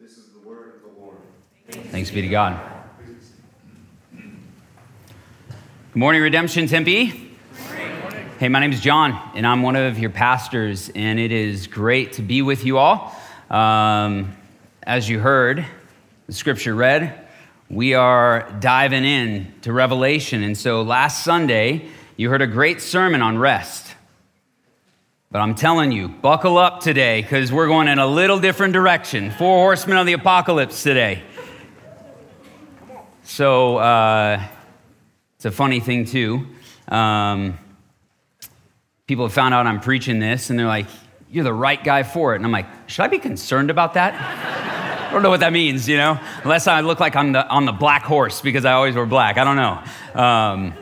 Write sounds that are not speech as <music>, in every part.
This is the word of the Lord. Thanks be to God. Good morning, Redemption Tempe. Hey, my name is John, and I'm one of your pastors, and it is great to be with you all. Um, as you heard, the scripture read, we are diving in to Revelation. And so last Sunday, you heard a great sermon on rest. But I'm telling you, buckle up today because we're going in a little different direction. Four horsemen of the apocalypse today. So uh, it's a funny thing, too. Um, people have found out I'm preaching this and they're like, You're the right guy for it. And I'm like, Should I be concerned about that? I don't know what that means, you know, unless I look like I'm the, on the black horse because I always wear black. I don't know. Um,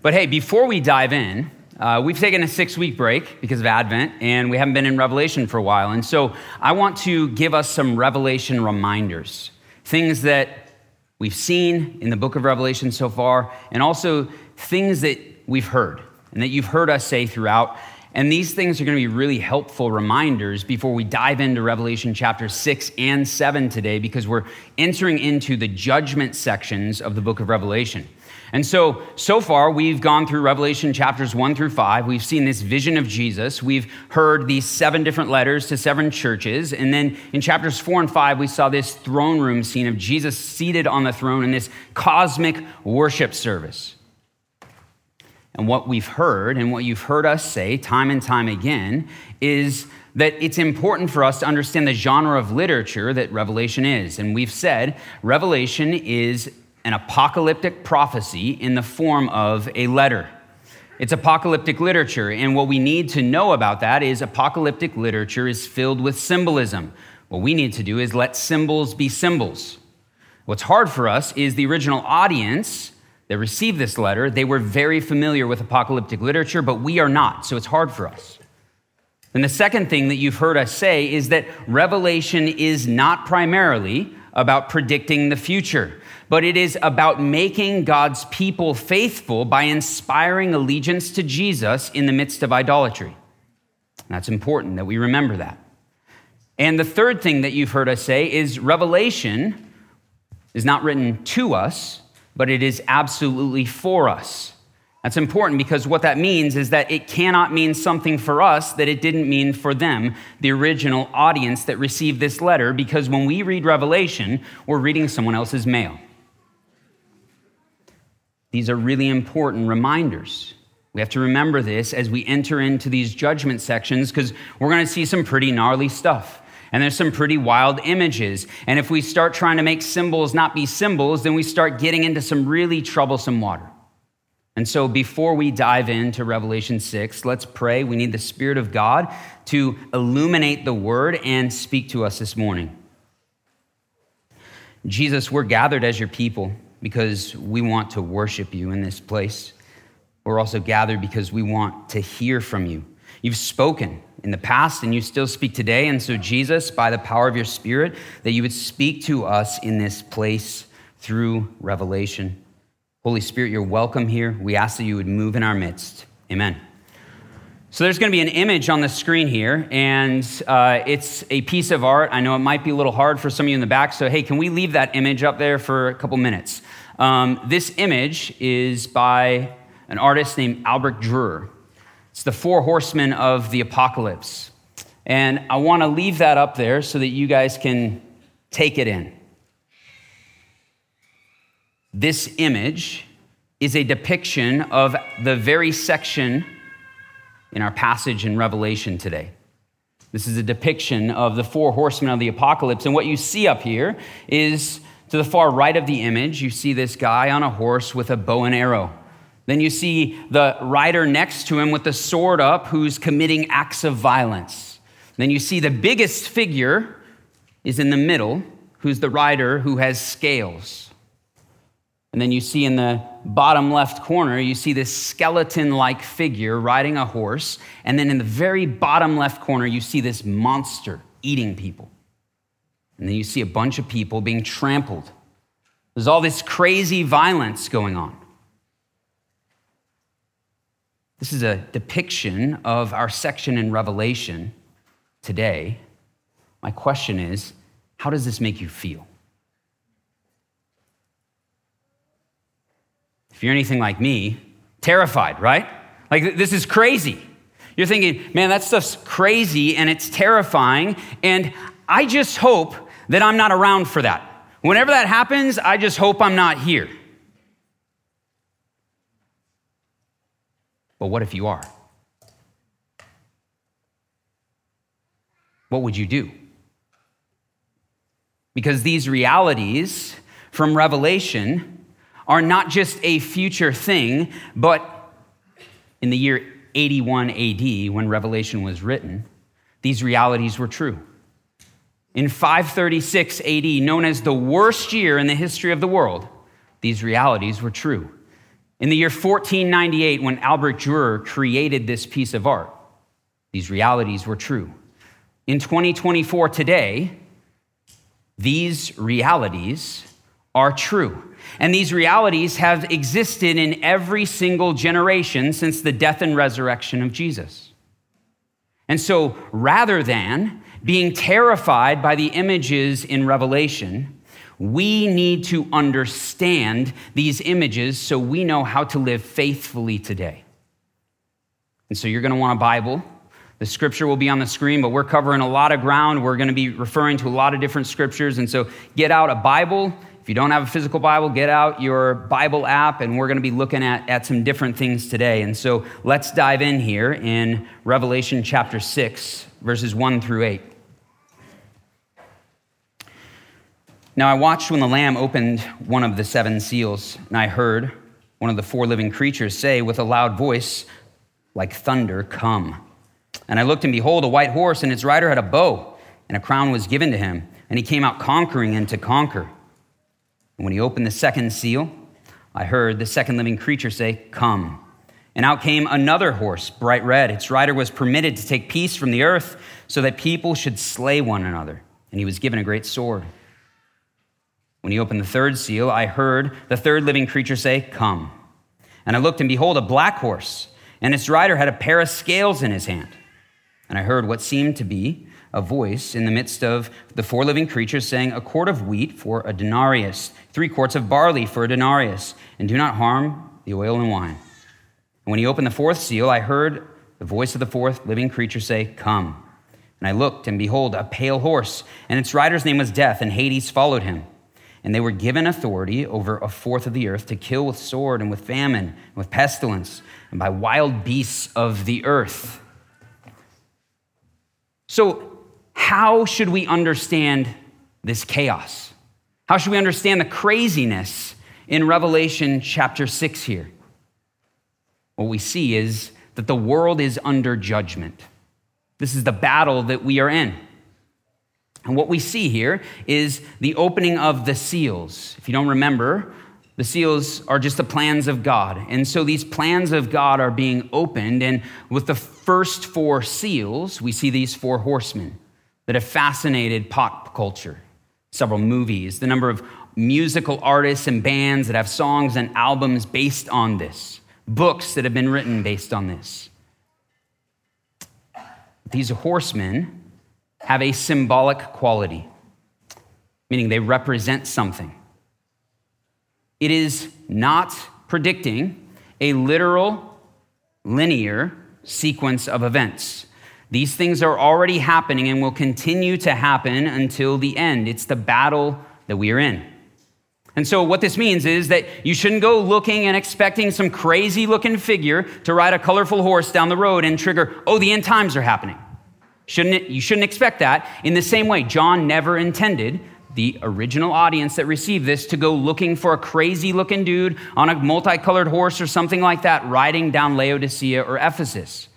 but hey, before we dive in, uh, we've taken a six week break because of Advent, and we haven't been in Revelation for a while. And so I want to give us some Revelation reminders, things that we've seen in the book of Revelation so far, and also things that we've heard and that you've heard us say throughout. And these things are going to be really helpful reminders before we dive into Revelation chapter 6 and 7 today, because we're entering into the judgment sections of the book of Revelation. And so, so far, we've gone through Revelation chapters 1 through 5. We've seen this vision of Jesus. We've heard these seven different letters to seven churches. And then in chapters 4 and 5, we saw this throne room scene of Jesus seated on the throne in this cosmic worship service. And what we've heard and what you've heard us say time and time again is that it's important for us to understand the genre of literature that Revelation is. And we've said Revelation is an apocalyptic prophecy in the form of a letter. It's apocalyptic literature, and what we need to know about that is apocalyptic literature is filled with symbolism. What we need to do is let symbols be symbols. What's hard for us is the original audience that received this letter, they were very familiar with apocalyptic literature, but we are not, so it's hard for us. And the second thing that you've heard us say is that Revelation is not primarily about predicting the future, but it is about making God's people faithful by inspiring allegiance to Jesus in the midst of idolatry. That's important that we remember that. And the third thing that you've heard us say is Revelation is not written to us, but it is absolutely for us. That's important because what that means is that it cannot mean something for us that it didn't mean for them, the original audience that received this letter, because when we read Revelation, we're reading someone else's mail. These are really important reminders. We have to remember this as we enter into these judgment sections because we're going to see some pretty gnarly stuff. And there's some pretty wild images. And if we start trying to make symbols not be symbols, then we start getting into some really troublesome water. And so before we dive into Revelation 6, let's pray. We need the Spirit of God to illuminate the word and speak to us this morning. Jesus, we're gathered as your people because we want to worship you in this place. We're also gathered because we want to hear from you. You've spoken in the past and you still speak today. And so, Jesus, by the power of your Spirit, that you would speak to us in this place through revelation. Holy Spirit, you're welcome here. We ask that you would move in our midst. Amen. So, there's going to be an image on the screen here, and uh, it's a piece of art. I know it might be a little hard for some of you in the back, so hey, can we leave that image up there for a couple minutes? Um, this image is by an artist named Albert Dürer. It's the four horsemen of the apocalypse. And I want to leave that up there so that you guys can take it in. This image is a depiction of the very section in our passage in Revelation today. This is a depiction of the four horsemen of the apocalypse. And what you see up here is to the far right of the image, you see this guy on a horse with a bow and arrow. Then you see the rider next to him with the sword up who's committing acts of violence. Then you see the biggest figure is in the middle, who's the rider who has scales. And then you see in the bottom left corner, you see this skeleton like figure riding a horse. And then in the very bottom left corner, you see this monster eating people. And then you see a bunch of people being trampled. There's all this crazy violence going on. This is a depiction of our section in Revelation today. My question is how does this make you feel? If you're anything like me, terrified, right? Like, this is crazy. You're thinking, man, that stuff's crazy and it's terrifying. And I just hope that I'm not around for that. Whenever that happens, I just hope I'm not here. But what if you are? What would you do? Because these realities from Revelation are not just a future thing, but in the year 81 AD, when Revelation was written, these realities were true. In 536 AD, known as the worst year in the history of the world, these realities were true. In the year 1498, when Albert Dürer created this piece of art, these realities were true. In 2024, today, these realities are true. And these realities have existed in every single generation since the death and resurrection of Jesus. And so rather than being terrified by the images in Revelation, we need to understand these images so we know how to live faithfully today. And so you're going to want a Bible. The scripture will be on the screen, but we're covering a lot of ground. We're going to be referring to a lot of different scriptures. And so get out a Bible if you don't have a physical Bible, get out your Bible app, and we're going to be looking at, at some different things today. And so let's dive in here in Revelation chapter 6, verses 1 through 8. Now I watched when the Lamb opened one of the seven seals, and I heard one of the four living creatures say with a loud voice, like thunder, Come. And I looked, and behold, a white horse, and its rider had a bow, and a crown was given to him, and he came out conquering and to conquer. And when he opened the second seal, I heard the second living creature say, Come. And out came another horse, bright red. Its rider was permitted to take peace from the earth so that people should slay one another. And he was given a great sword. When he opened the third seal, I heard the third living creature say, Come. And I looked, and behold, a black horse, and its rider had a pair of scales in his hand. And I heard what seemed to be a voice in the midst of the four living creatures saying, A quart of wheat for a denarius, three quarts of barley for a denarius, and do not harm the oil and wine. And when he opened the fourth seal, I heard the voice of the fourth living creature say, Come. And I looked, and behold, a pale horse, and its rider's name was Death, and Hades followed him. And they were given authority over a fourth of the earth to kill with sword, and with famine, and with pestilence, and by wild beasts of the earth. So, how should we understand this chaos? How should we understand the craziness in Revelation chapter 6 here? What we see is that the world is under judgment. This is the battle that we are in. And what we see here is the opening of the seals. If you don't remember, the seals are just the plans of God. And so these plans of God are being opened. And with the first four seals, we see these four horsemen that have fascinated pop culture. Several movies, the number of musical artists and bands that have songs and albums based on this, books that have been written based on this. These horsemen have a symbolic quality, meaning they represent something. It is not predicting a literal, linear sequence of events. These things are already happening and will continue to happen until the end. It's the battle that we are in. And so, what this means is that you shouldn't go looking and expecting some crazy looking figure to ride a colorful horse down the road and trigger, oh, the end times are happening. Shouldn't you shouldn't expect that. In the same way, John never intended the original audience that received this to go looking for a crazy looking dude on a multicolored horse or something like that riding down Laodicea or Ephesus.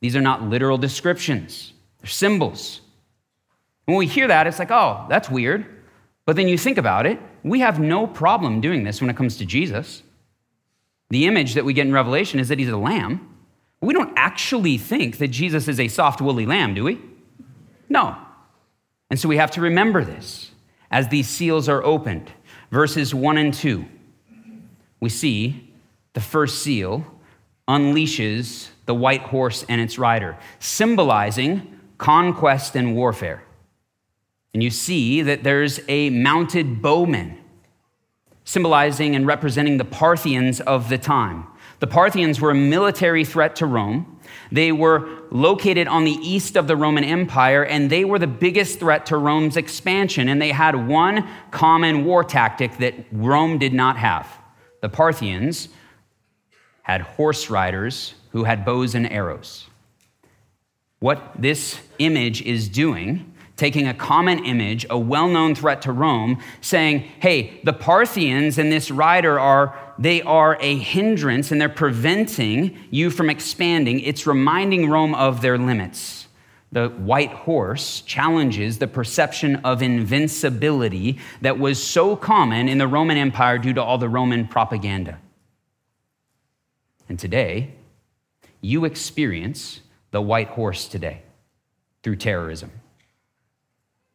These are not literal descriptions, they're symbols. When we hear that, it's like, oh, that's weird. But then you think about it, we have no problem doing this when it comes to Jesus. The image that we get in Revelation is that he's a lamb. We don't actually think that Jesus is a soft, woolly lamb, do we? No. And so we have to remember this as these seals are opened. Verses 1 and 2, we see the first seal unleashes the white horse and its rider, symbolizing conquest and warfare. And you see that there's a mounted bowman, symbolizing and representing the Parthians of the time. The Parthians were a military threat to Rome. They were located on the east of the Roman Empire, and they were the biggest threat to Rome's expansion. And they had one common war tactic that Rome did not have. The Parthians had horse riders who had bows and arrows. What this image is doing taking a common image, a well-known threat to Rome, saying, "Hey, the Parthians and this rider are they are a hindrance and they're preventing you from expanding. It's reminding Rome of their limits." The white horse challenges the perception of invincibility that was so common in the Roman Empire due to all the Roman propaganda. And today, you experience the white horse today through terrorism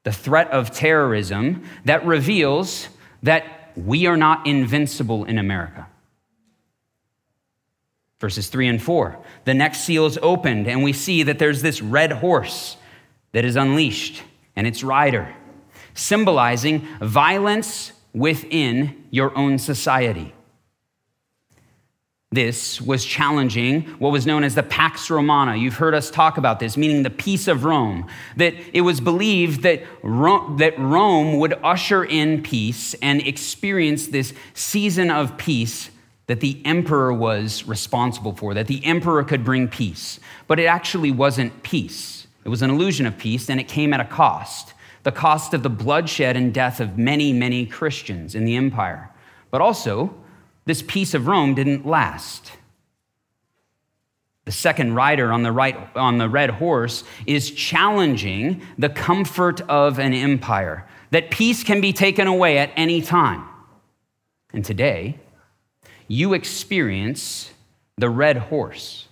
the threat of terrorism that reveals that we are not invincible in America. Verses 3 and 4. The next seal is opened, and we see that there's this red horse that is unleashed and its rider, symbolizing violence within your own society. This was challenging what was known as the Pax Romana. You've heard us talk about this, meaning the peace of Rome. That it was believed that Rome, that Rome would usher in peace and experience this season of peace that the emperor was responsible for, that the emperor could bring peace. But it actually wasn't peace. It was an illusion of peace, and it came at a cost the cost of the bloodshed and death of many, many Christians in the empire, but also this peace of Rome didn't last. The second rider on the right on the red horse is challenging the comfort of an empire that peace can be taken away at any time. And today, you experience the red horse.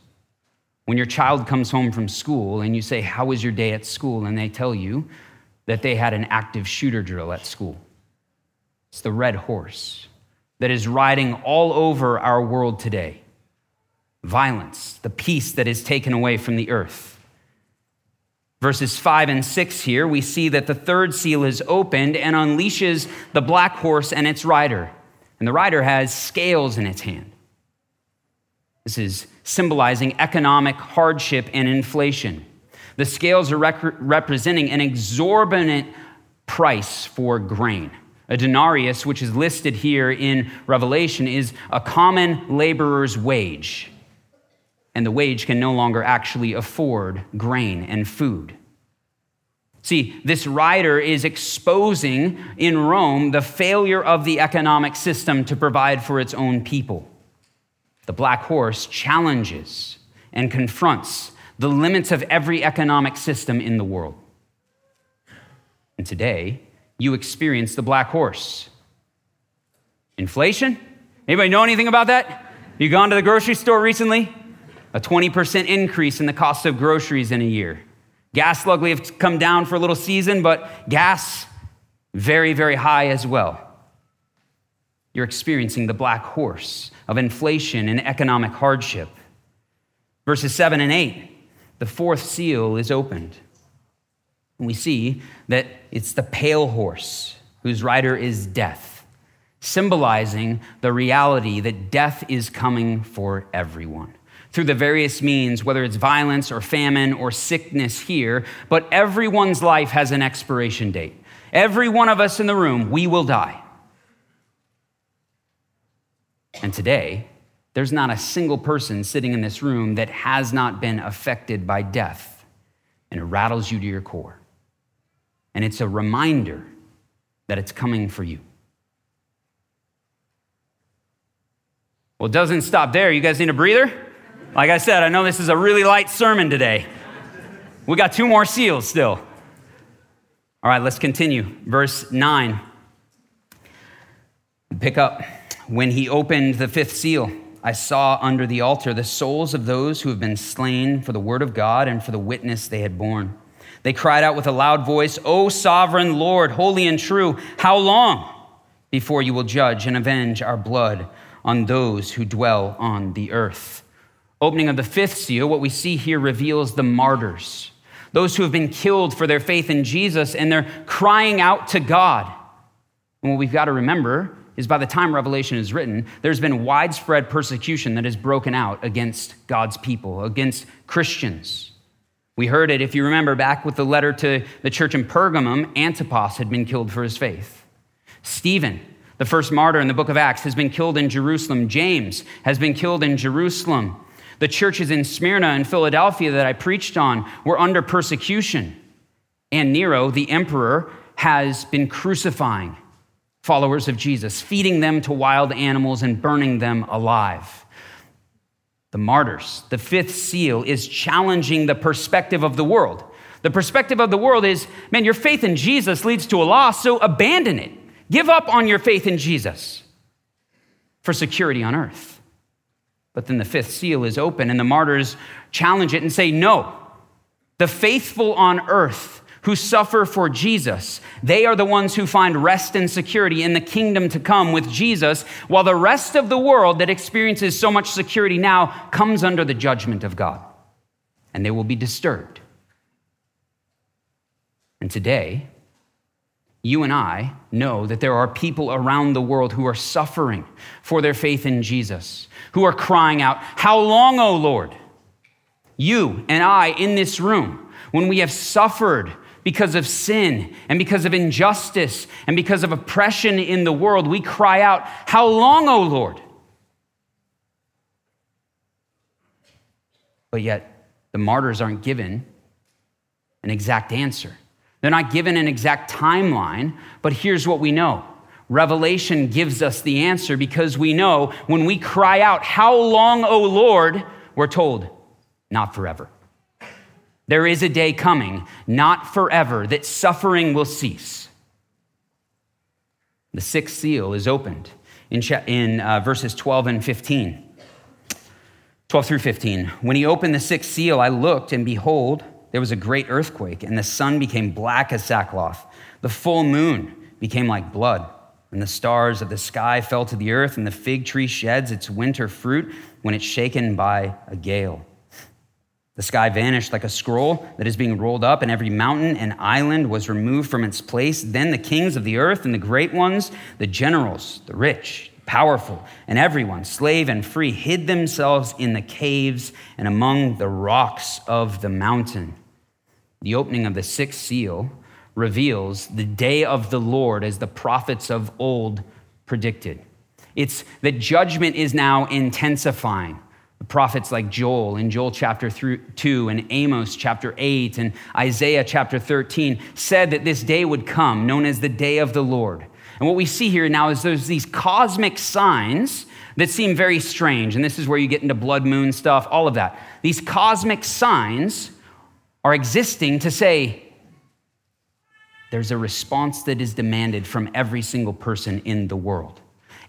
When your child comes home from school and you say, How was your day at school? and they tell you that they had an active shooter drill at school. It's the red horse that is riding all over our world today violence, the peace that is taken away from the earth. Verses 5 and 6 here, we see that the third seal is opened and unleashes the black horse and its rider. And the rider has scales in its hand. This is symbolizing economic hardship and inflation. The scales are rec- representing an exorbitant price for grain. A denarius, which is listed here in Revelation, is a common laborer's wage. And the wage can no longer actually afford grain and food. See, this rider is exposing in Rome the failure of the economic system to provide for its own people. The black horse challenges and confronts the limits of every economic system in the world. And today, you experience the black horse. Inflation? Anybody know anything about that? You gone to the grocery store recently? A 20% increase in the cost of groceries in a year. Gas luckily have come down for a little season, but gas very, very high as well. You're experiencing the black horse of inflation and economic hardship. Verses 7 and 8, the fourth seal is opened. And we see that it's the pale horse whose rider is death, symbolizing the reality that death is coming for everyone through the various means, whether it's violence or famine or sickness here, but everyone's life has an expiration date. Every one of us in the room, we will die. And today, there's not a single person sitting in this room that has not been affected by death, and it rattles you to your core. And it's a reminder that it's coming for you. Well, it doesn't stop there. You guys need a breather? Like I said, I know this is a really light sermon today. We got two more seals still. All right, let's continue. Verse 9. Pick up. When he opened the fifth seal, I saw under the altar the souls of those who have been slain for the word of God and for the witness they had borne. They cried out with a loud voice, O sovereign Lord, holy and true, how long before you will judge and avenge our blood on those who dwell on the earth? Opening of the fifth seal, what we see here reveals the martyrs. those who have been killed for their faith in Jesus, and they're crying out to God. And what we've got to remember is by the time Revelation is written, there's been widespread persecution that has broken out against God's people, against Christians. We heard it, if you remember, back with the letter to the church in Pergamum, Antipas had been killed for his faith. Stephen, the first martyr in the book of Acts, has been killed in Jerusalem. James has been killed in Jerusalem. The churches in Smyrna and Philadelphia that I preached on were under persecution. And Nero, the emperor, has been crucifying followers of Jesus, feeding them to wild animals and burning them alive. The martyrs, the fifth seal, is challenging the perspective of the world. The perspective of the world is man, your faith in Jesus leads to a loss, so abandon it. Give up on your faith in Jesus for security on earth. But then the fifth seal is open, and the martyrs challenge it and say, No, the faithful on earth who suffer for Jesus. They are the ones who find rest and security in the kingdom to come with Jesus, while the rest of the world that experiences so much security now comes under the judgment of God. And they will be disturbed. And today, you and I know that there are people around the world who are suffering for their faith in Jesus, who are crying out, How long, O Lord? You and I in this room, when we have suffered because of sin and because of injustice and because of oppression in the world, we cry out, How long, O Lord? But yet, the martyrs aren't given an exact answer. They're not given an exact timeline, but here's what we know. Revelation gives us the answer because we know when we cry out, How long, O Lord? we're told, Not forever. There is a day coming, not forever, that suffering will cease. The sixth seal is opened in, in uh, verses 12 and 15. 12 through 15. When he opened the sixth seal, I looked, and behold, there was a great earthquake, and the sun became black as sackcloth. The full moon became like blood, and the stars of the sky fell to the earth, and the fig tree sheds its winter fruit when it's shaken by a gale. The sky vanished like a scroll that is being rolled up, and every mountain and island was removed from its place. Then the kings of the earth and the great ones, the generals, the rich, powerful, and everyone, slave and free, hid themselves in the caves and among the rocks of the mountain. The opening of the sixth seal reveals the day of the Lord as the prophets of old predicted. It's that judgment is now intensifying prophets like Joel in Joel chapter 2 and Amos chapter 8 and Isaiah chapter 13 said that this day would come, known as the day of the Lord. And what we see here now is there's these cosmic signs that seem very strange. And this is where you get into blood moon stuff, all of that. These cosmic signs are existing to say, there's a response that is demanded from every single person in the world.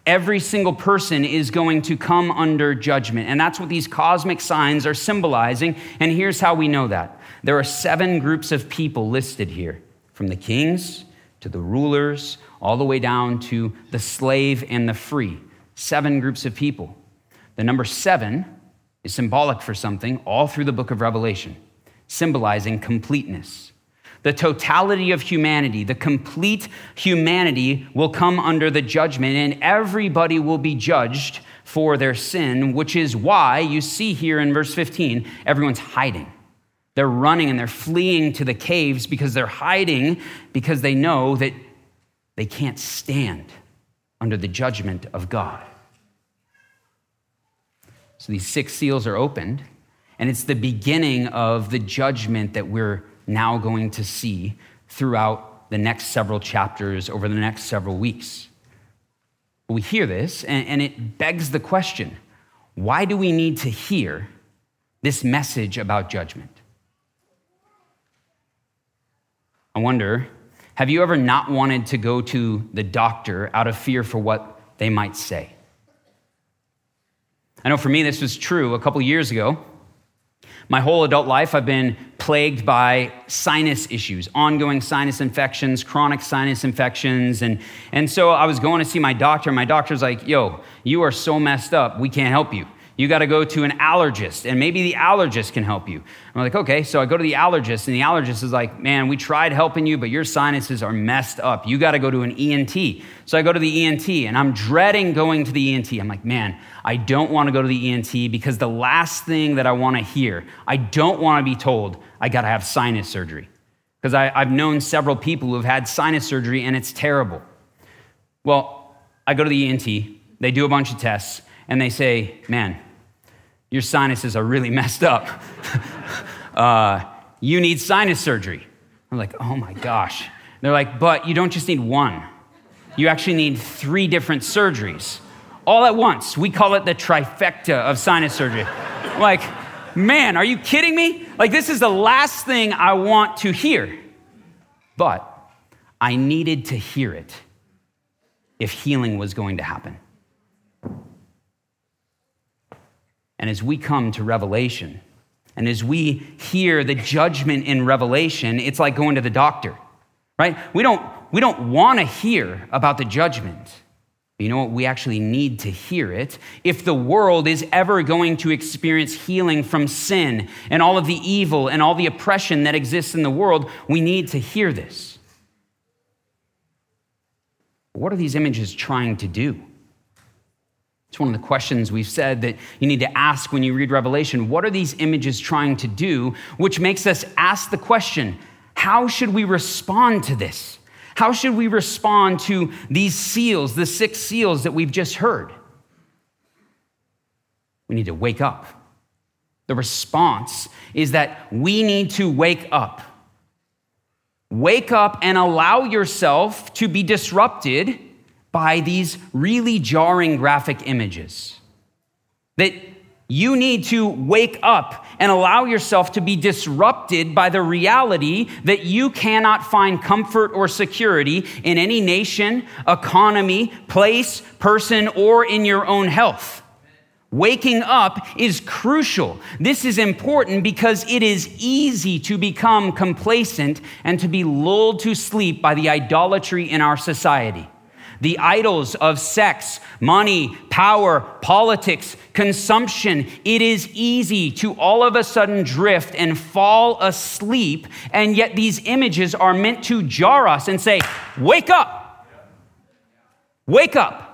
Every single person is going to come under judgment. And that's what these cosmic signs are symbolizing. And here's how we know that there are seven groups of people listed here from the kings to the rulers, all the way down to the slave and the free. Seven groups of people. The number seven is symbolic for something all through the book of Revelation, symbolizing completeness. The totality of humanity, the complete humanity will come under the judgment, and everybody will be judged for their sin, which is why you see here in verse 15, everyone's hiding. They're running and they're fleeing to the caves because they're hiding because they know that they can't stand under the judgment of God. So these six seals are opened, and it's the beginning of the judgment that we're now going to see throughout the next several chapters over the next several weeks. We hear this, and, it begs the question why do we need to hear this message about judgment? I wonder have you ever not wanted to go to the doctor out of fear for what they might say? I know for me, this was true a couple years ago. My whole adult life, I've been plagued by sinus issues, ongoing sinus infections, chronic sinus infections. And, and so I was going to see my doctor. And my doctor's like, yo, you are so messed up, we can't help you. You got to go to an allergist, and maybe the allergist can help you. I'm like, okay. So I go to the allergist, and the allergist is like, man, we tried helping you, but your sinuses are messed up. You got to go to an ENT. So I go to the ENT, and I'm dreading going to the ENT. I'm like, man, I don't want to go to the ENT because the last thing that I want to hear, I don't want to be told I got to have sinus surgery. Because I've known several people who have had sinus surgery, and it's terrible. Well, I go to the ENT, they do a bunch of tests, and they say, man, your sinuses are really messed up. <laughs> uh, you need sinus surgery. I'm like, oh my gosh. They're like, but you don't just need one. You actually need three different surgeries all at once. We call it the trifecta of sinus surgery. like, man, are you kidding me? Like, this is the last thing I want to hear. But I needed to hear it if healing was going to happen. And as we come to Revelation, and as we hear the judgment in Revelation, it's like going to the doctor, right? We don't, we don't want to hear about the judgment. You know what? We actually need to hear it. If the world is ever going to experience healing from sin and all of the evil and all the oppression that exists in the world, we need to hear this. What are these images trying to do? It's one of the questions we've said that you need to ask when you read Revelation. What are these images trying to do? Which makes us ask the question how should we respond to this? How should we respond to these seals, the six seals that we've just heard? We need to wake up. The response is that we need to wake up. Wake up and allow yourself to be disrupted by these really jarring graphic images. That you need to wake up and allow yourself to be disrupted by the reality that you cannot find comfort or security in any nation, economy, place, person, or in your own health. Waking up is crucial. This is important because it is easy to become complacent and to be lulled to sleep by the idolatry in our society the idols of sex, money, power, politics, consumption. It is easy to all of a sudden drift and fall asleep, and yet these images are meant to jar us and say, Wake up! Wake up!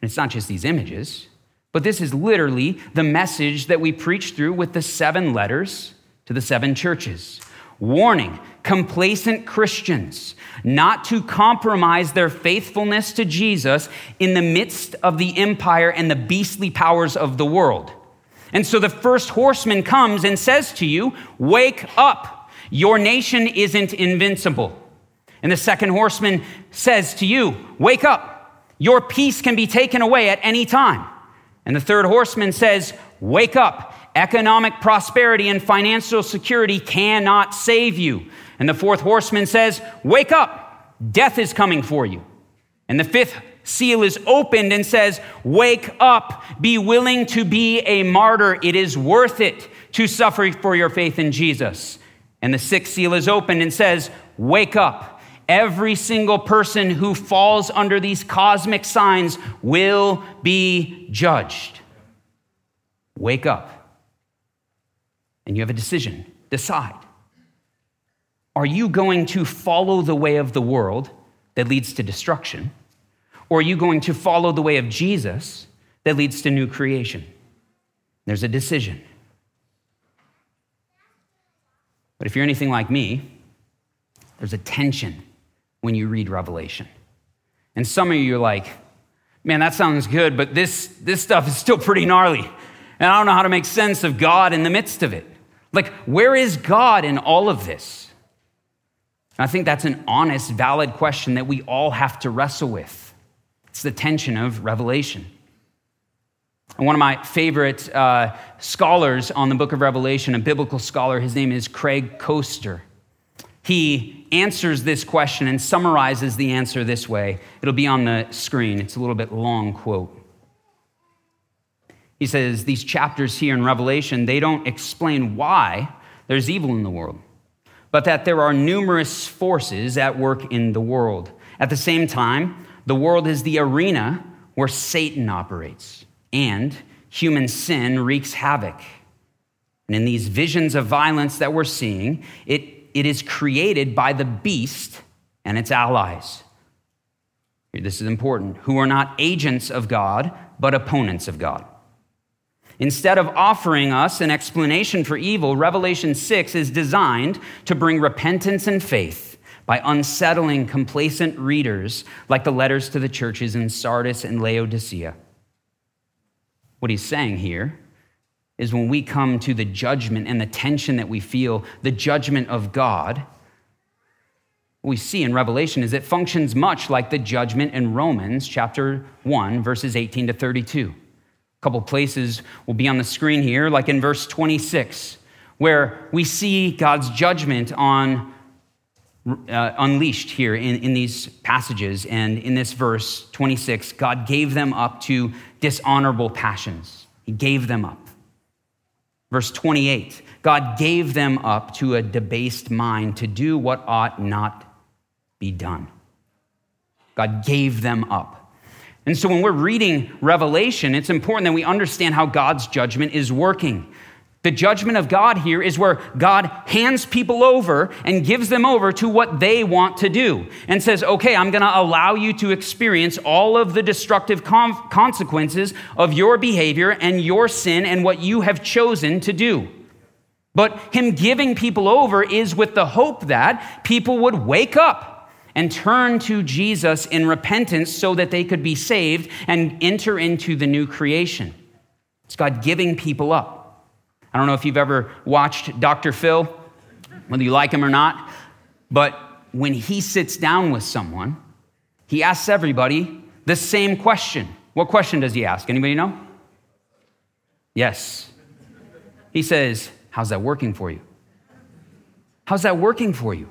And it's not just these images, but this is literally the message that we preach through with the seven letters to the seven churches. Warning complacent Christians not to compromise their faithfulness to Jesus in the midst of the empire and the beastly powers of the world. And so the first horseman comes and says to you, Wake up, your nation isn't invincible. And the second horseman says to you, Wake up, your peace can be taken away at any time. And the third horseman says, Wake up, economic prosperity and financial security cannot save you. And the fourth horseman says, Wake up, death is coming for you. And the fifth seal is opened and says, Wake up, be willing to be a martyr. It is worth it to suffer for your faith in Jesus. And the sixth seal is opened and says, Wake up. Every single person who falls under these cosmic signs will be judged. Wake up. And you have a decision. Decide. Are you going to follow the way of the world that leads to destruction? Or are you going to follow the way of Jesus that leads to new creation? There's a decision. But if you're anything like me, there's a tension when you read Revelation. And some of you are like, man, that sounds good, but this, this stuff is still pretty gnarly. And I don't know how to make sense of God in the midst of it. Like, where is God in all of this? I think that's an honest, valid question that we all have to wrestle with. It's the tension of Revelation. And one of my favorite uh, scholars on the book of Revelation, a biblical scholar, his name is Craig Koester. He answers this question and summarizes the answer this way. It'll be on the screen. It's a little bit long quote. He says, These chapters here in Revelation, they don't explain why there's evil in the world but that there are numerous forces at work in the world. At the same time, the world is the arena where Satan operates, and human sin wreaks havoc. And in these visions of violence that we're seeing, it, it is created by the beast and its allies. This is important, who are not agents of God, but opponents of God. Instead of offering us an explanation for evil, Revelation 6 is designed to bring repentance and faith by unsettling complacent readers like the letters to the churches in Sardis and Laodicea. What he's saying here is when we come to the judgment and the tension that we feel, the judgment of God, what we see in Revelation is it functions much like the judgment in Romans chapter 1, verses 18 to 32. Couple places will be on the screen here, like in verse 26, where we see God's judgment on uh, unleashed here in, in these passages. And in this verse 26, God gave them up to dishonorable passions. He gave them up. Verse 28, God gave them up to a debased mind to do what ought not be done. God gave them up. And so when we're reading Revelation, it's important that we understand how God's judgment is working. The judgment of God here is where God hands people over and gives them over to what they want to do and says, okay, I'm going to allow you to experience all of the destructive consequences of your behavior and your sin and what you have chosen to do. But Him giving people over is with the hope that people would wake up and turn to Jesus in repentance so that they could be saved and enter into the new creation. It's God giving people up. I don't know if you've ever watched Dr. Phil, whether you like him or not, but when he sits down with someone, he asks everybody the same question. What question does he ask? Anybody know? Yes. He says, How's that working for you? How's that working for you?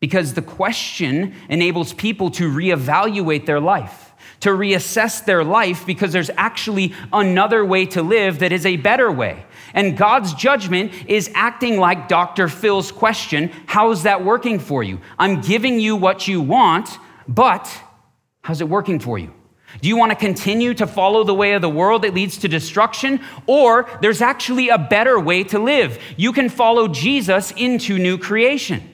Because the question enables people to reevaluate their life to reassess their life because there's actually another way to live that is a better way. And God's judgment is acting like Dr. Phil's question How's that working for you? I'm giving you what you want, but how's it working for you? Do you want to continue to follow the way of the world that leads to destruction? Or there's actually a better way to live. You can follow Jesus into new creation.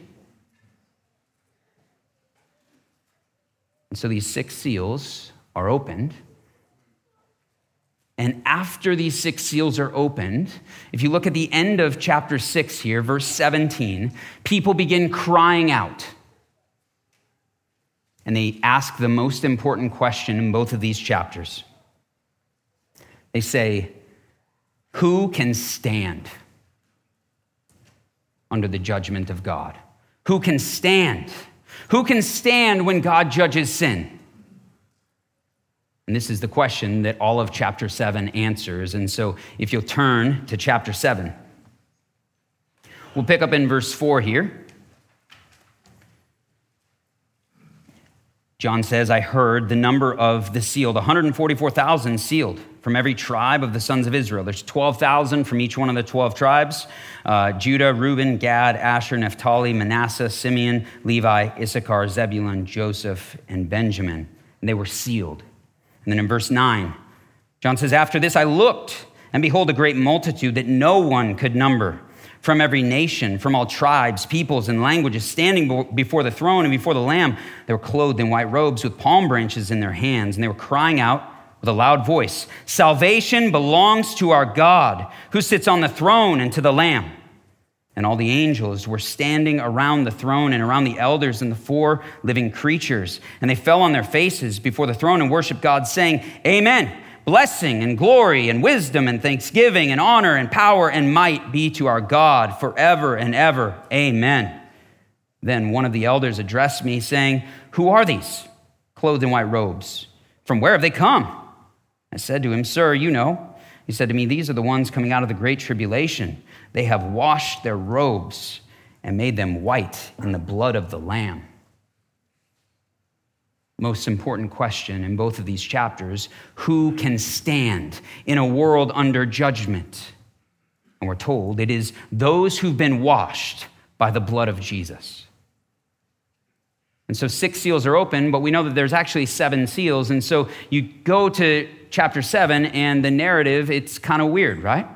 And so these six seals are opened. And after these six seals are opened, if you look at the end of chapter 6 here, verse 17, people begin crying out. And they ask the most important question in both of these chapters. They say, Who can stand under the judgment of God? Who can stand? Who can stand when God judges sin? And this is the question that all of chapter 7 answers. And so if you'll turn to chapter 7, we'll pick up in verse 4 here. John says, I heard the number of the sealed, 144,000 sealed from every tribe of the sons of Israel. There's 12,000 from each one of the 12 tribes uh, Judah, Reuben, Gad, Asher, Naphtali, Manasseh, Simeon, Levi, Issachar, Zebulun, Joseph, and Benjamin. And they were sealed. And then in verse 9, John says, After this I looked, and behold, a great multitude that no one could number from every nation, from all tribes, peoples, and languages, standing before the throne and before the Lamb. They were clothed in white robes with palm branches in their hands, and they were crying out with a loud voice Salvation belongs to our God, who sits on the throne, and to the Lamb. And all the angels were standing around the throne and around the elders and the four living creatures. And they fell on their faces before the throne and worshiped God, saying, Amen. Blessing and glory and wisdom and thanksgiving and honor and power and might be to our God forever and ever. Amen. Then one of the elders addressed me, saying, Who are these, clothed in white robes? From where have they come? I said to him, Sir, you know. He said to me, These are the ones coming out of the great tribulation. They have washed their robes and made them white in the blood of the Lamb. Most important question in both of these chapters who can stand in a world under judgment? And we're told it is those who've been washed by the blood of Jesus. And so six seals are open, but we know that there's actually seven seals. And so you go to chapter seven, and the narrative, it's kind of weird, right?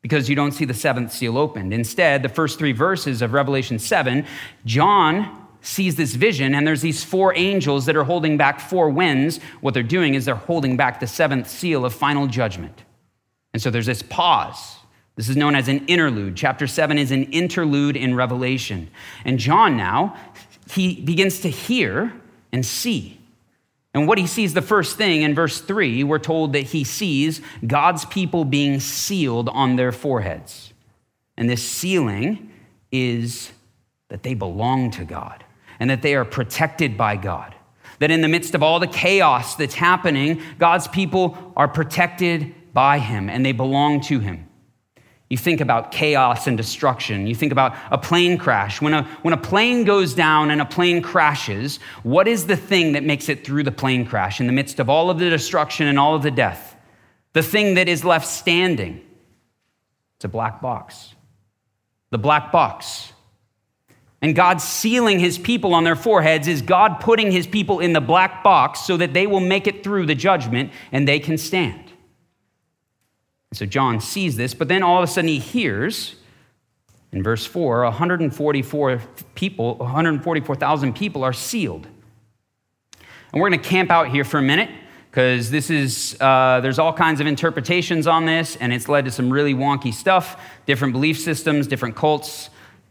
Because you don't see the seventh seal opened. Instead, the first three verses of Revelation 7, John sees this vision, and there's these four angels that are holding back four winds. What they're doing is they're holding back the seventh seal of final judgment. And so there's this pause. This is known as an interlude. Chapter 7 is an interlude in Revelation. And John now, he begins to hear and see. And what he sees, the first thing in verse 3, we're told that he sees God's people being sealed on their foreheads. And this sealing is that they belong to God and that they are protected by God. That in the midst of all the chaos that's happening, God's people are protected by Him and they belong to Him. You think about chaos and destruction. You think about a plane crash. When a, when a plane goes down and a plane crashes, what is the thing that makes it through the plane crash in the midst of all of the destruction and all of the death? The thing that is left standing. It's a black box. The black box. And God sealing his people on their foreheads is God putting his people in the black box so that they will make it through the judgment and they can stand. So John sees this, but then all of a sudden he hears in verse 4 144 people, 144,000 people are sealed. And we're going to camp out here for a minute because this is uh, there's all kinds of interpretations on this and it's led to some really wonky stuff different belief systems different cults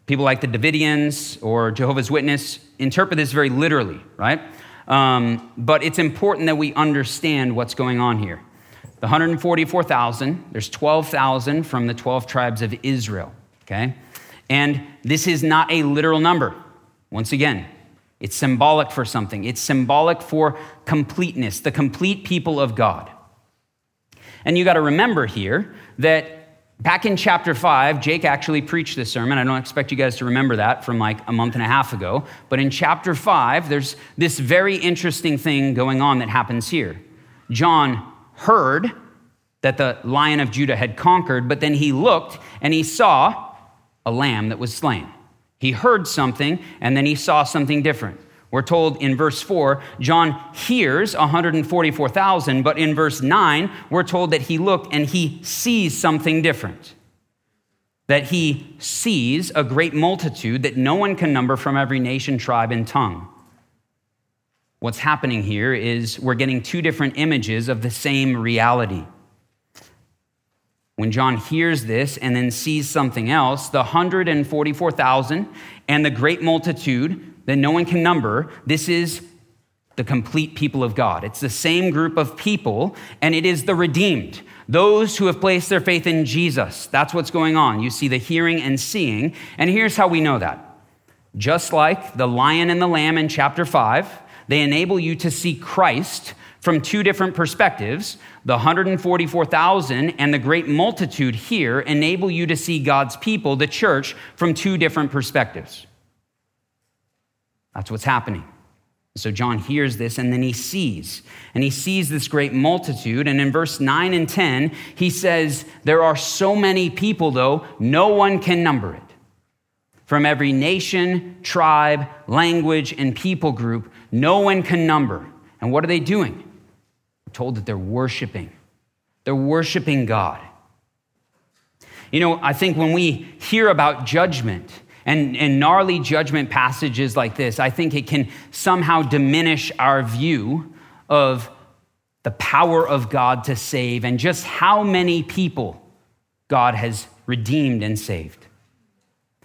people like the davidians or jehovah's witness interpret this very literally right um, but it's important that we understand what's going on here the 144,000, there's 12,000 from the 12 tribes of Israel, okay? And this is not a literal number. Once again, it's symbolic for something. It's symbolic for completeness, the complete people of God. And you got to remember here that back in chapter 5, Jake actually preached this sermon. I don't expect you guys to remember that from like a month and a half ago. But in chapter 5, there's this very interesting thing going on that happens here. John heard that the lion of Judah had conquered, but then he looked and he saw a lamb that was slain. He heard something and then he saw something different. We're told in verse 4, John hears 144,000, but in verse 9, we're told that he looked and he sees something different. That he sees a great multitude that no one can number from every nation, tribe, and tongue. What's happening here is we're getting two different images of the same reality. When John hears this and then sees something else, the 144,000 and the great multitude that no one can number, this is the complete people of God. It's the same group of people, and it is the redeemed, those who have placed their faith in Jesus. That's what's going on. You see the hearing and seeing, and here's how we know that. Just like the lion and the lamb in chapter 5, they enable you to see Christ from two different perspectives. The 144,000 and the great multitude here enable you to see God's people, the church, from two different perspectives. That's what's happening. So John hears this and then he sees. And he sees this great multitude. And in verse 9 and 10, he says, There are so many people, though, no one can number it. From every nation, tribe, language, and people group, no one can number. And what are they doing? We're told that they're worshiping. They're worshiping God. You know, I think when we hear about judgment and, and gnarly judgment passages like this, I think it can somehow diminish our view of the power of God to save and just how many people God has redeemed and saved.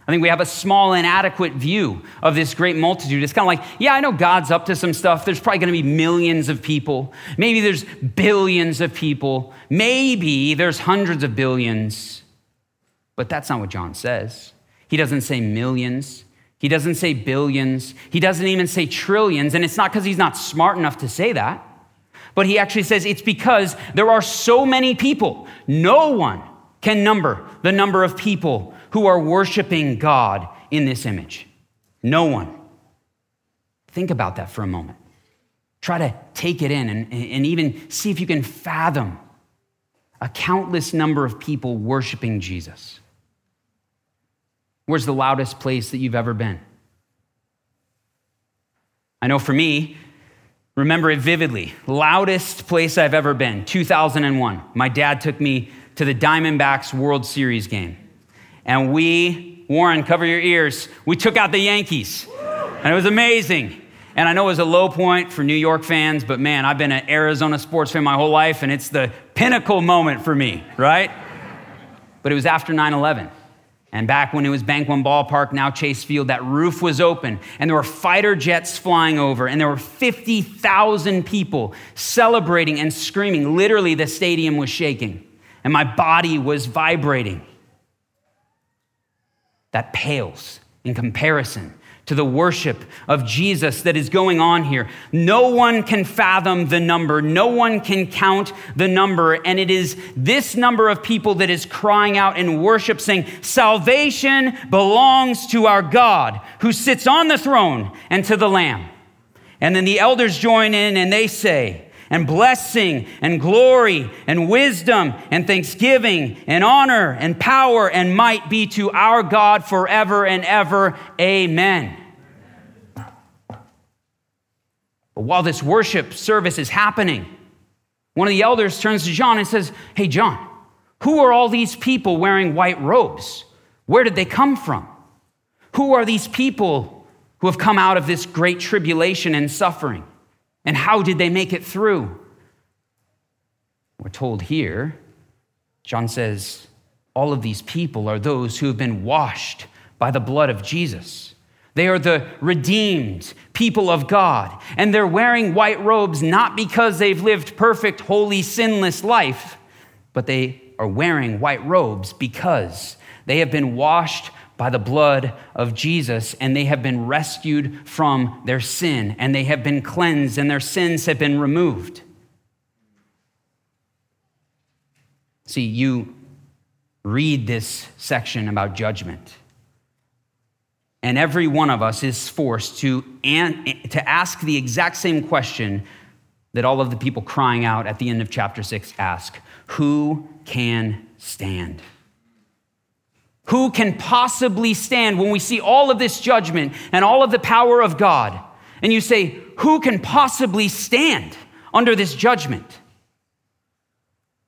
I think we have a small, inadequate view of this great multitude. It's kind of like, yeah, I know God's up to some stuff. There's probably going to be millions of people. Maybe there's billions of people. Maybe there's hundreds of billions. But that's not what John says. He doesn't say millions. He doesn't say billions. He doesn't even say trillions. And it's not because he's not smart enough to say that. But he actually says it's because there are so many people. No one can number the number of people who are worshiping God in this image? No one. Think about that for a moment. Try to take it in and, and even see if you can fathom a countless number of people worshiping Jesus. Where's the loudest place that you've ever been? I know for me, remember it vividly. Loudest place I've ever been, 2001. My dad took me to the Diamondbacks World Series game. And we, Warren, cover your ears, we took out the Yankees. And it was amazing. And I know it was a low point for New York fans, but man, I've been an Arizona sports fan my whole life, and it's the pinnacle moment for me, right? But it was after 9 11. And back when it was Bank One Ballpark, now Chase Field, that roof was open and there were fighter jets flying over and there were 50,000 people celebrating and screaming. Literally, the stadium was shaking and my body was vibrating. That pales in comparison to the worship of Jesus that is going on here. No one can fathom the number, no one can count the number. And it is this number of people that is crying out in worship, saying, Salvation belongs to our God who sits on the throne and to the Lamb. And then the elders join in and they say, and blessing and glory and wisdom and thanksgiving and honor and power and might be to our God forever and ever. Amen. But while this worship service is happening, one of the elders turns to John and says, Hey, John, who are all these people wearing white robes? Where did they come from? Who are these people who have come out of this great tribulation and suffering? And how did they make it through? We're told here, John says, all of these people are those who have been washed by the blood of Jesus. They are the redeemed people of God. And they're wearing white robes not because they've lived perfect, holy, sinless life, but they are wearing white robes because they have been washed by the blood of Jesus, and they have been rescued from their sin, and they have been cleansed, and their sins have been removed. See, you read this section about judgment, and every one of us is forced to, an- to ask the exact same question that all of the people crying out at the end of chapter 6 ask Who can stand? Who can possibly stand when we see all of this judgment and all of the power of God? And you say, Who can possibly stand under this judgment?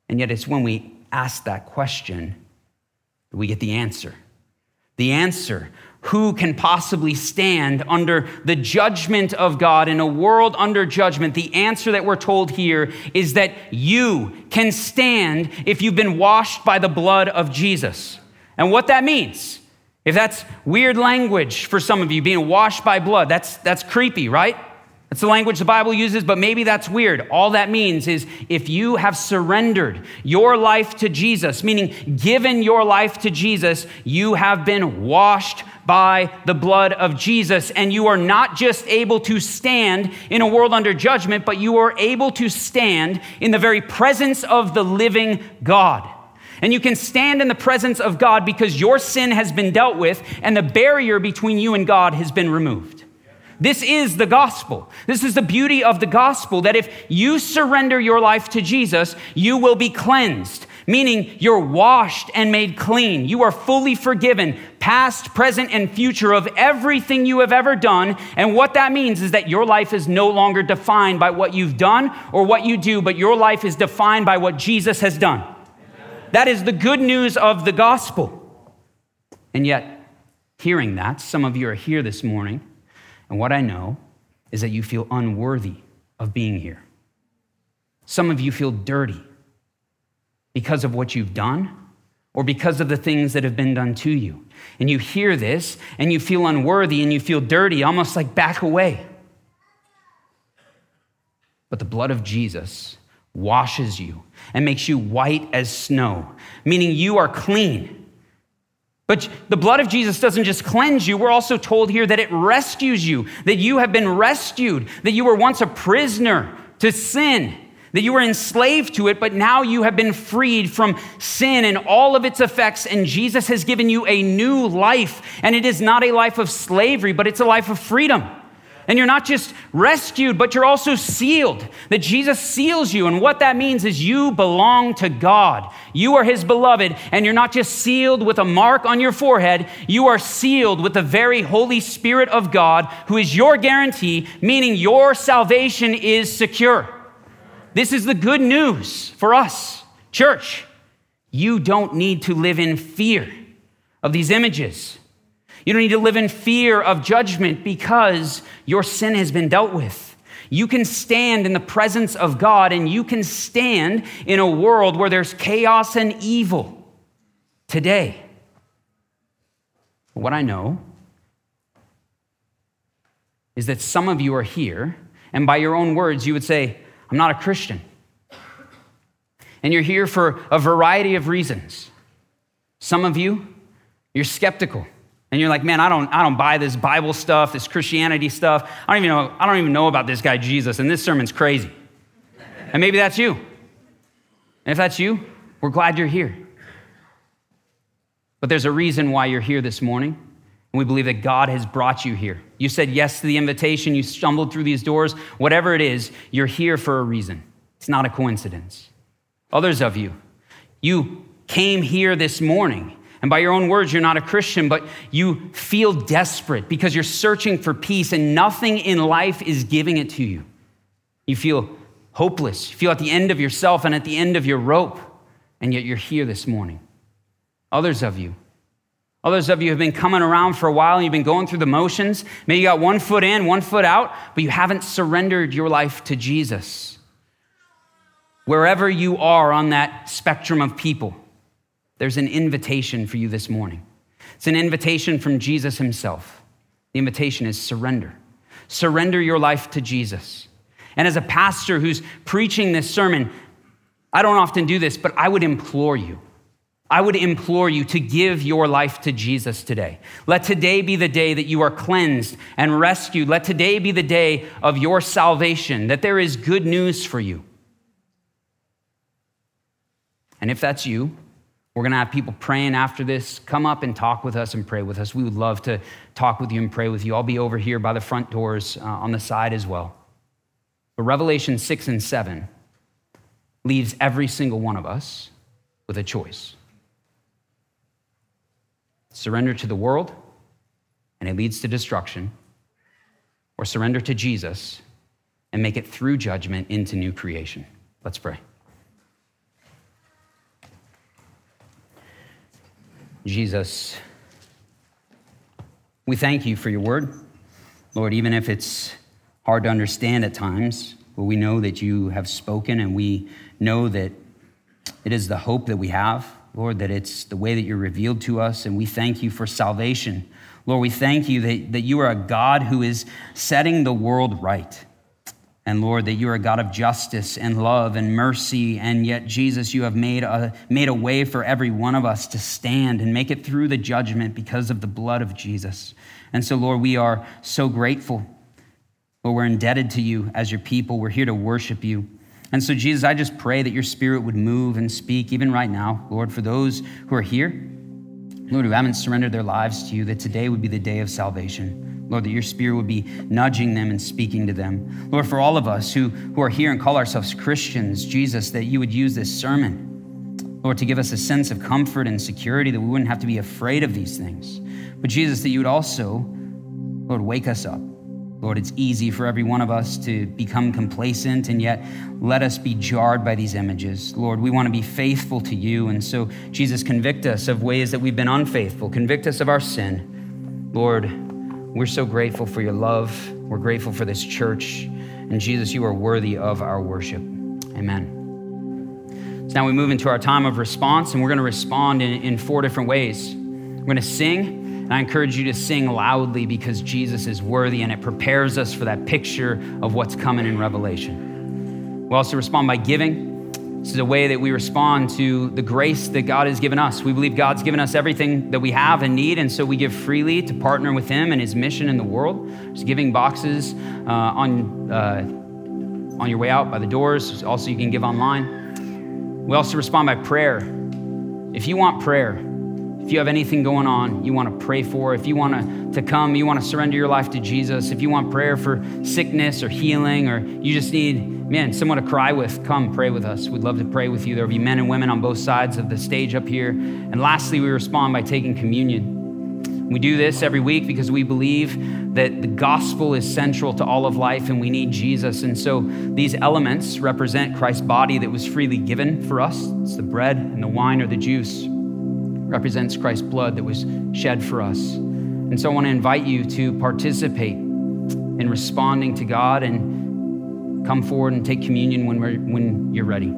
And yet, it's when we ask that question that we get the answer. The answer who can possibly stand under the judgment of God in a world under judgment? The answer that we're told here is that you can stand if you've been washed by the blood of Jesus. And what that means, if that's weird language for some of you, being washed by blood, that's, that's creepy, right? That's the language the Bible uses, but maybe that's weird. All that means is if you have surrendered your life to Jesus, meaning given your life to Jesus, you have been washed by the blood of Jesus. And you are not just able to stand in a world under judgment, but you are able to stand in the very presence of the living God. And you can stand in the presence of God because your sin has been dealt with and the barrier between you and God has been removed. This is the gospel. This is the beauty of the gospel that if you surrender your life to Jesus, you will be cleansed, meaning you're washed and made clean. You are fully forgiven, past, present, and future of everything you have ever done. And what that means is that your life is no longer defined by what you've done or what you do, but your life is defined by what Jesus has done. That is the good news of the gospel. And yet, hearing that, some of you are here this morning, and what I know is that you feel unworthy of being here. Some of you feel dirty because of what you've done or because of the things that have been done to you. And you hear this and you feel unworthy and you feel dirty, almost like back away. But the blood of Jesus washes you and makes you white as snow, meaning you are clean. But the blood of Jesus doesn't just cleanse you. We're also told here that it rescues you, that you have been rescued, that you were once a prisoner to sin, that you were enslaved to it, but now you have been freed from sin and all of its effects, and Jesus has given you a new life. And it is not a life of slavery, but it's a life of freedom. And you're not just rescued, but you're also sealed. That Jesus seals you. And what that means is you belong to God. You are his beloved. And you're not just sealed with a mark on your forehead, you are sealed with the very Holy Spirit of God, who is your guarantee, meaning your salvation is secure. This is the good news for us, church. You don't need to live in fear of these images. You don't need to live in fear of judgment because your sin has been dealt with. You can stand in the presence of God and you can stand in a world where there's chaos and evil today. What I know is that some of you are here, and by your own words, you would say, I'm not a Christian. And you're here for a variety of reasons. Some of you, you're skeptical. And you're like, man, I don't, I don't buy this Bible stuff, this Christianity stuff. I don't even know, I don't even know about this guy Jesus, and this sermon's crazy. And maybe that's you. And if that's you, we're glad you're here. But there's a reason why you're here this morning, and we believe that God has brought you here. You said yes to the invitation, you stumbled through these doors. Whatever it is, you're here for a reason. It's not a coincidence. Others of you, you came here this morning and by your own words, you're not a Christian, but you feel desperate because you're searching for peace and nothing in life is giving it to you. You feel hopeless. You feel at the end of yourself and at the end of your rope, and yet you're here this morning. Others of you, others of you have been coming around for a while and you've been going through the motions. Maybe you got one foot in, one foot out, but you haven't surrendered your life to Jesus. Wherever you are on that spectrum of people, there's an invitation for you this morning. It's an invitation from Jesus himself. The invitation is surrender. Surrender your life to Jesus. And as a pastor who's preaching this sermon, I don't often do this, but I would implore you. I would implore you to give your life to Jesus today. Let today be the day that you are cleansed and rescued. Let today be the day of your salvation, that there is good news for you. And if that's you, we're going to have people praying after this. Come up and talk with us and pray with us. We would love to talk with you and pray with you. I'll be over here by the front doors uh, on the side as well. But Revelation 6 and 7 leaves every single one of us with a choice surrender to the world, and it leads to destruction, or surrender to Jesus and make it through judgment into new creation. Let's pray. Jesus, we thank you for your word. Lord, even if it's hard to understand at times, but we know that you have spoken and we know that it is the hope that we have, Lord, that it's the way that you're revealed to us, and we thank you for salvation. Lord, we thank you that, that you are a God who is setting the world right. And Lord, that you are a God of justice and love and mercy. And yet, Jesus, you have made a, made a way for every one of us to stand and make it through the judgment because of the blood of Jesus. And so, Lord, we are so grateful. Lord, we're indebted to you as your people. We're here to worship you. And so, Jesus, I just pray that your spirit would move and speak even right now, Lord, for those who are here, Lord, who haven't surrendered their lives to you, that today would be the day of salvation. Lord, that your spirit would be nudging them and speaking to them. Lord, for all of us who, who are here and call ourselves Christians, Jesus, that you would use this sermon, Lord, to give us a sense of comfort and security that we wouldn't have to be afraid of these things. But Jesus, that you would also, Lord, wake us up. Lord, it's easy for every one of us to become complacent, and yet let us be jarred by these images. Lord, we want to be faithful to you. And so, Jesus, convict us of ways that we've been unfaithful, convict us of our sin. Lord, we're so grateful for your love. We're grateful for this church. And Jesus, you are worthy of our worship. Amen. So now we move into our time of response, and we're going to respond in, in four different ways. We're going to sing, and I encourage you to sing loudly because Jesus is worthy and it prepares us for that picture of what's coming in Revelation. We also respond by giving. This is a way that we respond to the grace that God has given us. We believe God's given us everything that we have and need, and so we give freely to partner with Him and His mission in the world. There's giving boxes uh, on, uh, on your way out by the doors. Also, you can give online. We also respond by prayer. If you want prayer, if you have anything going on you want to pray for, if you want to, to come, you want to surrender your life to Jesus, if you want prayer for sickness or healing, or you just need, man, someone to cry with, come pray with us. We'd love to pray with you. There will be men and women on both sides of the stage up here. And lastly, we respond by taking communion. We do this every week because we believe that the gospel is central to all of life and we need Jesus. And so these elements represent Christ's body that was freely given for us. It's the bread and the wine or the juice represents Christ's blood that was shed for us. And so I want to invite you to participate in responding to God and come forward and take communion when, we're, when you're ready.